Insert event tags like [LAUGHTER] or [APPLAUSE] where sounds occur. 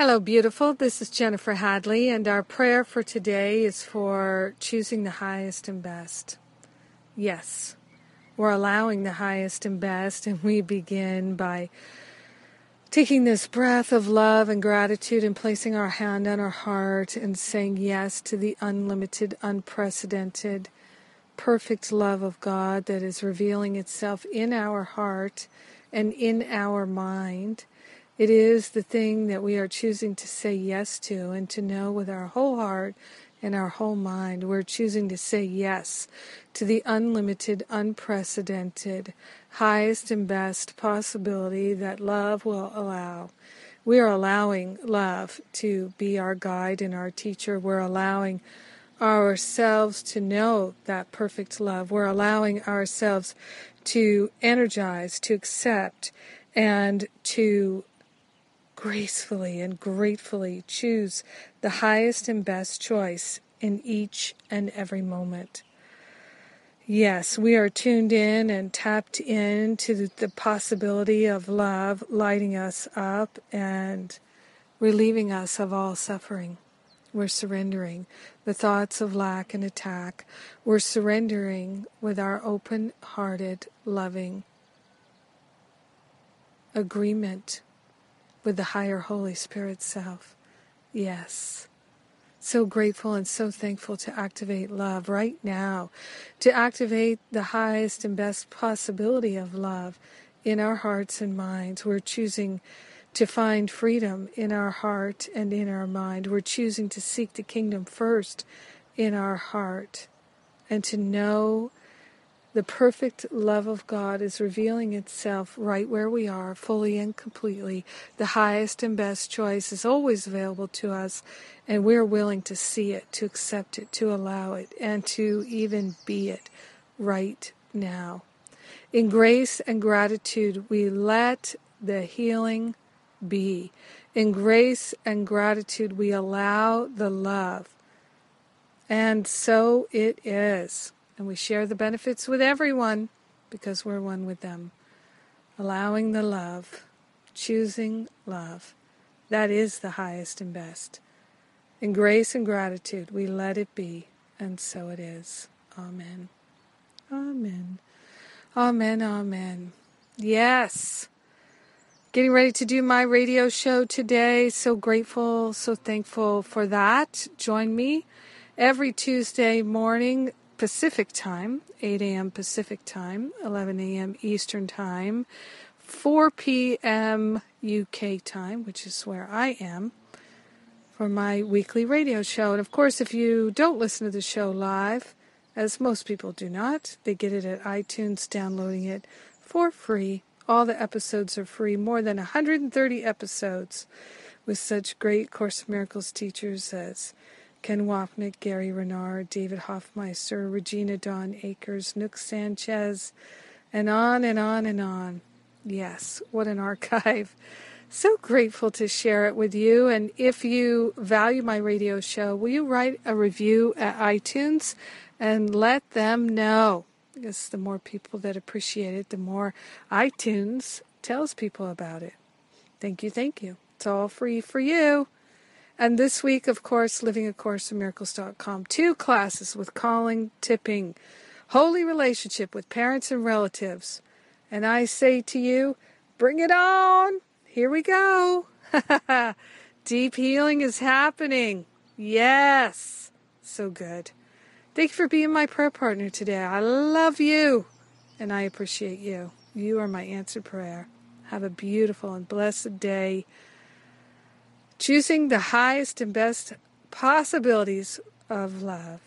Hello, beautiful. This is Jennifer Hadley, and our prayer for today is for choosing the highest and best. Yes, we're allowing the highest and best, and we begin by taking this breath of love and gratitude and placing our hand on our heart and saying yes to the unlimited, unprecedented, perfect love of God that is revealing itself in our heart and in our mind it is the thing that we are choosing to say yes to and to know with our whole heart and our whole mind. We're choosing to say yes to the unlimited, unprecedented, highest and best possibility that love will allow. We are allowing love to be our guide and our teacher. We're allowing ourselves to know that perfect love. We're allowing ourselves to energize, to accept, and to gracefully and gratefully choose the highest and best choice in each and every moment. Yes, we are tuned in and tapped into the possibility of love lighting us up and relieving us of all suffering. We're surrendering the thoughts of lack and attack. We're surrendering with our open hearted, loving agreement with the higher Holy Spirit self. Yes. So grateful and so thankful to activate love right now, to activate the highest and best possibility of love in our hearts and minds. We're choosing to find freedom in our heart and in our mind. We're choosing to seek the kingdom first in our heart and to know the perfect love of God is revealing itself right where we are, fully and completely. The highest and best choice is always available to us, and we're willing to see it, to accept it, to allow it, and to even be it right now. In grace and gratitude, we let the healing be. In grace and gratitude, we allow the love. And so it is and we share the benefits with everyone because we're one with them. Allowing the love, choosing love, that is the highest and best. In grace and gratitude, we let it be, and so it is. Amen. Amen. Amen. Amen. Yes. Getting ready to do my radio show today. So grateful, so thankful for that. Join me every Tuesday morning, Pacific time, 8 a.m. Pacific time, 11 a.m. Eastern time, 4 p.m. UK time, which is where I am, for my weekly radio show. And of course, if you don't listen to the show live, as most people do not, they get it at iTunes, downloading it for free. All the episodes are free, more than 130 episodes with such great Course of Miracles teachers as Ken Wapnick, Gary Renard, David Hoffmeister, Regina Dawn Akers, Nouk Sanchez, and on and on and on. Yes, what an archive. [LAUGHS] So grateful to share it with you. And if you value my radio show, will you write a review at iTunes and let them know? Because the more people that appreciate it, the more iTunes tells people about it. Thank you, thank you. It's all free for you. And this week, of course, livingacourseofmiracles.com. Two classes with Colin Tipping, holy relationship with parents and relatives. And I say to you, bring it on. Here we go. [LAUGHS] Deep healing is happening. Yes. So good. Thank you for being my prayer partner today. I love you and I appreciate you. You are my answered prayer. Have a beautiful and blessed day choosing the highest and best possibilities of love.